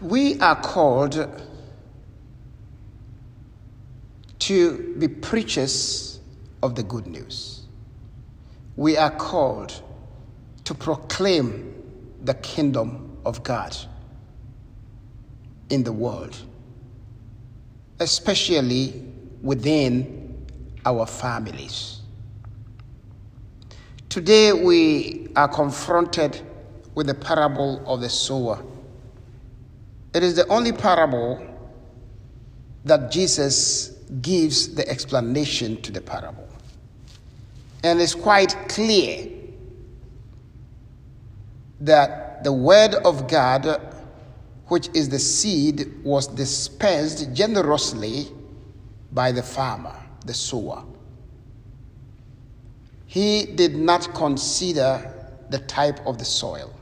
We are called to be preachers of the good news. We are called to proclaim the kingdom of God in the world, especially within our families. Today, we are confronted with the parable of the sower. It is the only parable that Jesus gives the explanation to the parable. And it's quite clear that the word of God, which is the seed, was dispensed generously by the farmer, the sower. He did not consider the type of the soil.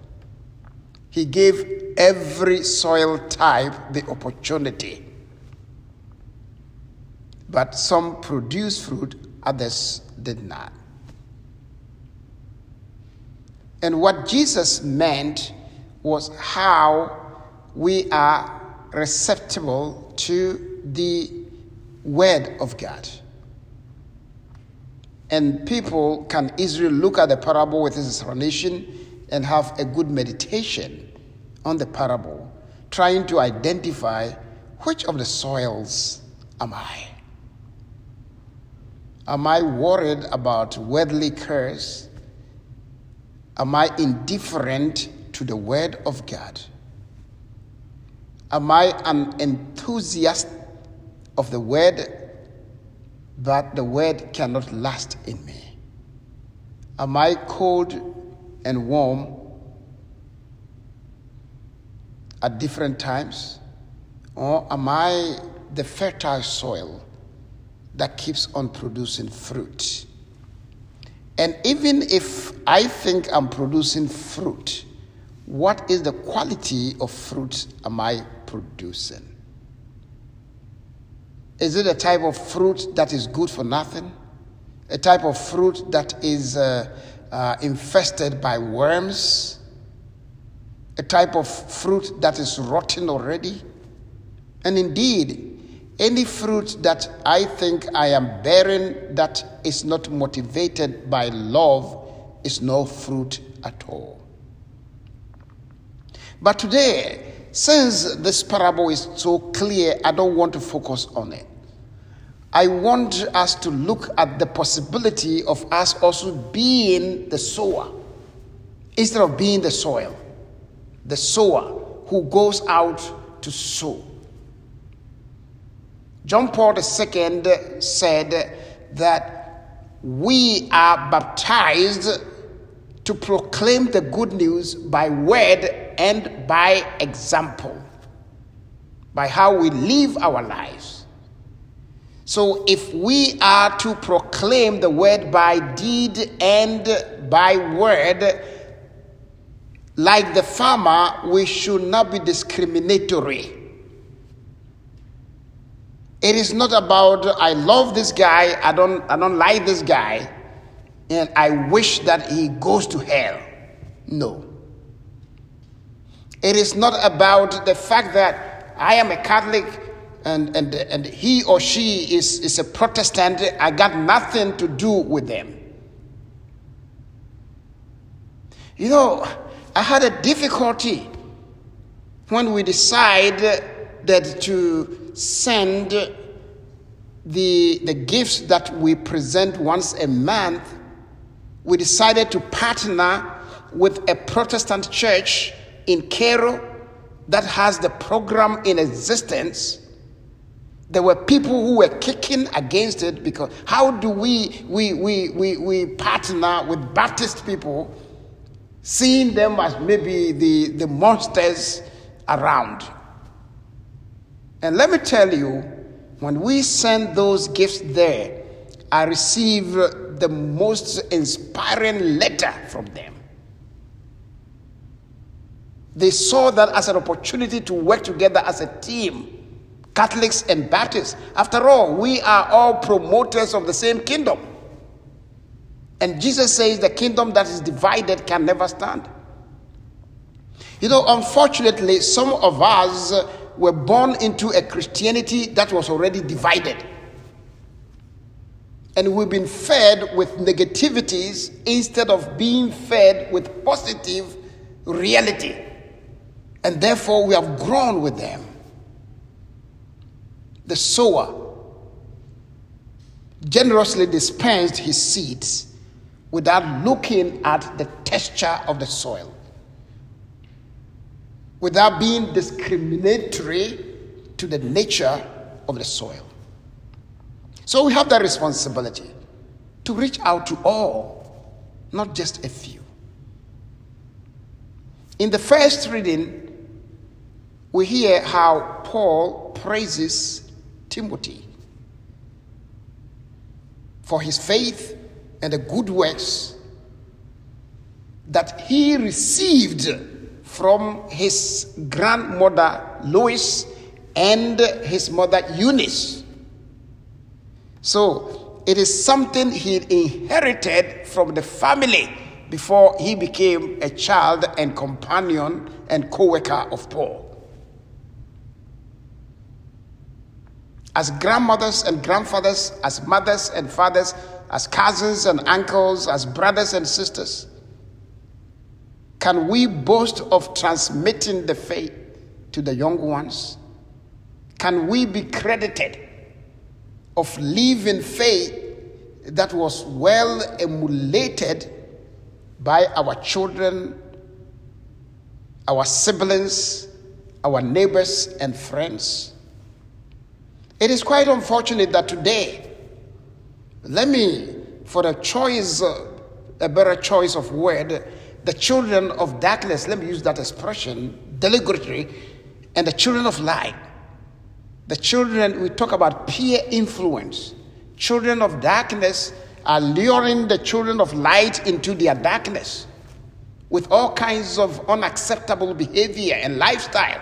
He gave every soil type the opportunity. But some produced fruit, others did not. And what Jesus meant was how we are receptible to the Word of God. And people can easily look at the parable with its explanation and have a good meditation on the parable, trying to identify which of the soils am I? Am I worried about worldly curse? Am I indifferent to the word of God? Am I an enthusiast of the word, but the word cannot last in me? Am I cold and warm at different times? Or am I the fertile soil that keeps on producing fruit? And even if I think I'm producing fruit, what is the quality of fruit am I producing? Is it a type of fruit that is good for nothing? A type of fruit that is uh, uh, infested by worms? A type of fruit that is rotten already? And indeed, any fruit that I think I am bearing that is not motivated by love is no fruit at all. But today, since this parable is so clear, I don't want to focus on it. I want us to look at the possibility of us also being the sower instead of being the soil. The sower who goes out to sow. John Paul II said that we are baptized to proclaim the good news by word and by example, by how we live our lives. So, if we are to proclaim the word by deed and by word, like the farmer, we should not be discriminatory. It is not about I love this guy, I don't I don't like this guy, and I wish that he goes to hell. No. It is not about the fact that I am a Catholic and, and, and he or she is, is a Protestant. I got nothing to do with them. You know, I had a difficulty when we decided that to send the, the gifts that we present once a month, we decided to partner with a Protestant church in Cairo that has the program in existence. There were people who were kicking against it because how do we, we, we, we, we partner with Baptist people, seeing them as maybe the, the monsters around? And let me tell you, when we send those gifts there, I receive the most inspiring letter from them. They saw that as an opportunity to work together as a team, Catholics and Baptists. After all, we are all promoters of the same kingdom. And Jesus says the kingdom that is divided can never stand. You know, unfortunately, some of us were born into a Christianity that was already divided. And we've been fed with negativities instead of being fed with positive reality. And therefore, we have grown with them. The sower generously dispensed his seeds without looking at the texture of the soil, without being discriminatory to the nature of the soil. So we have that responsibility to reach out to all, not just a few. In the first reading, we hear how Paul praises Timothy for his faith and the good works that he received from his grandmother Lois and his mother Eunice. So it is something he inherited from the family before he became a child and companion and co worker of Paul. As grandmothers and grandfathers, as mothers and fathers, as cousins and uncles, as brothers and sisters? Can we boast of transmitting the faith to the young ones? Can we be credited of living faith that was well emulated by our children, our siblings, our neighbors, and friends? It is quite unfortunate that today let me, for the choice, uh, a better choice of word, the children of darkness, let me use that expression deliberately, and the children of light. The children, we talk about peer influence. Children of darkness are luring the children of light into their darkness with all kinds of unacceptable behavior and lifestyle.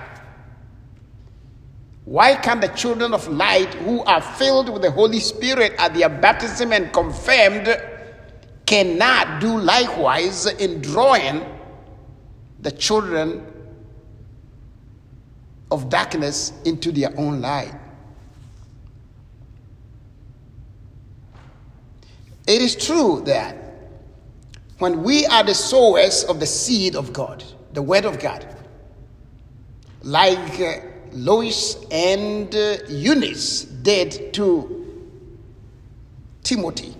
Why can the children of light who are filled with the Holy Spirit at their baptism and confirmed cannot do likewise in drawing the children of darkness into their own light? It is true that when we are the sowers of the seed of God, the Word of God, like uh, Lois and uh, Eunice did to Timothy.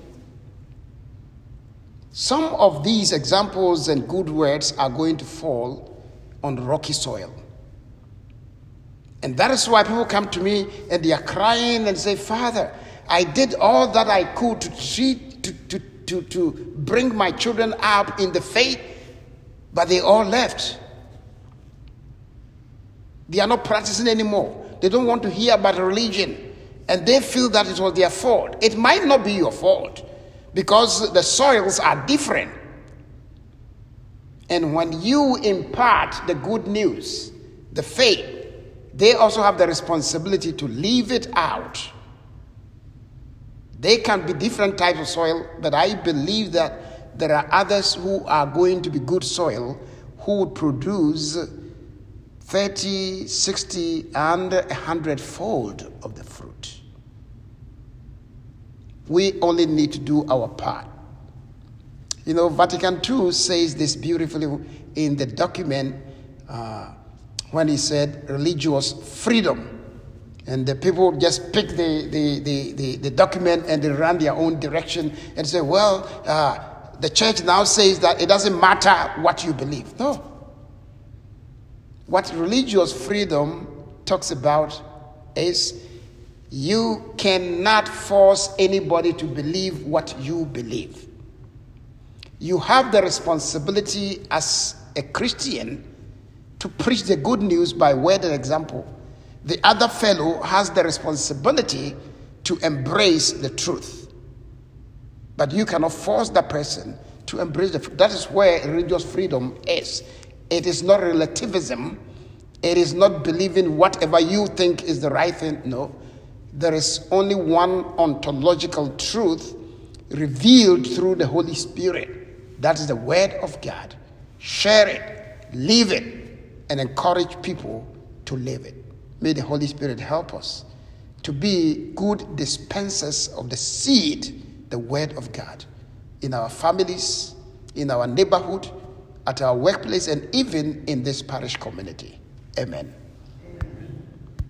Some of these examples and good words are going to fall on rocky soil. And that is why people come to me and they are crying and say, Father, I did all that I could to treat, to, to, to, to bring my children up in the faith, but they all left. They are not practicing anymore. They don't want to hear about religion. And they feel that it was their fault. It might not be your fault because the soils are different. And when you impart the good news, the faith, they also have the responsibility to leave it out. They can be different types of soil, but I believe that there are others who are going to be good soil who would produce 30, 60, and 100 fold of the fruit. We only need to do our part. You know, Vatican II says this beautifully in the document uh, when he said religious freedom. And the people just pick the, the, the, the, the document and they run their own direction and say, well, uh, the church now says that it doesn't matter what you believe. No. What religious freedom talks about is you cannot force anybody to believe what you believe. You have the responsibility as a Christian to preach the good news by word and example. The other fellow has the responsibility to embrace the truth. But you cannot force that person to embrace the. That is where religious freedom is. It is not relativism. It is not believing whatever you think is the right thing. No. There is only one ontological truth revealed through the Holy Spirit. That is the Word of God. Share it, live it, and encourage people to live it. May the Holy Spirit help us to be good dispensers of the seed, the Word of God, in our families, in our neighborhood at our workplace, and even in this parish community. Amen.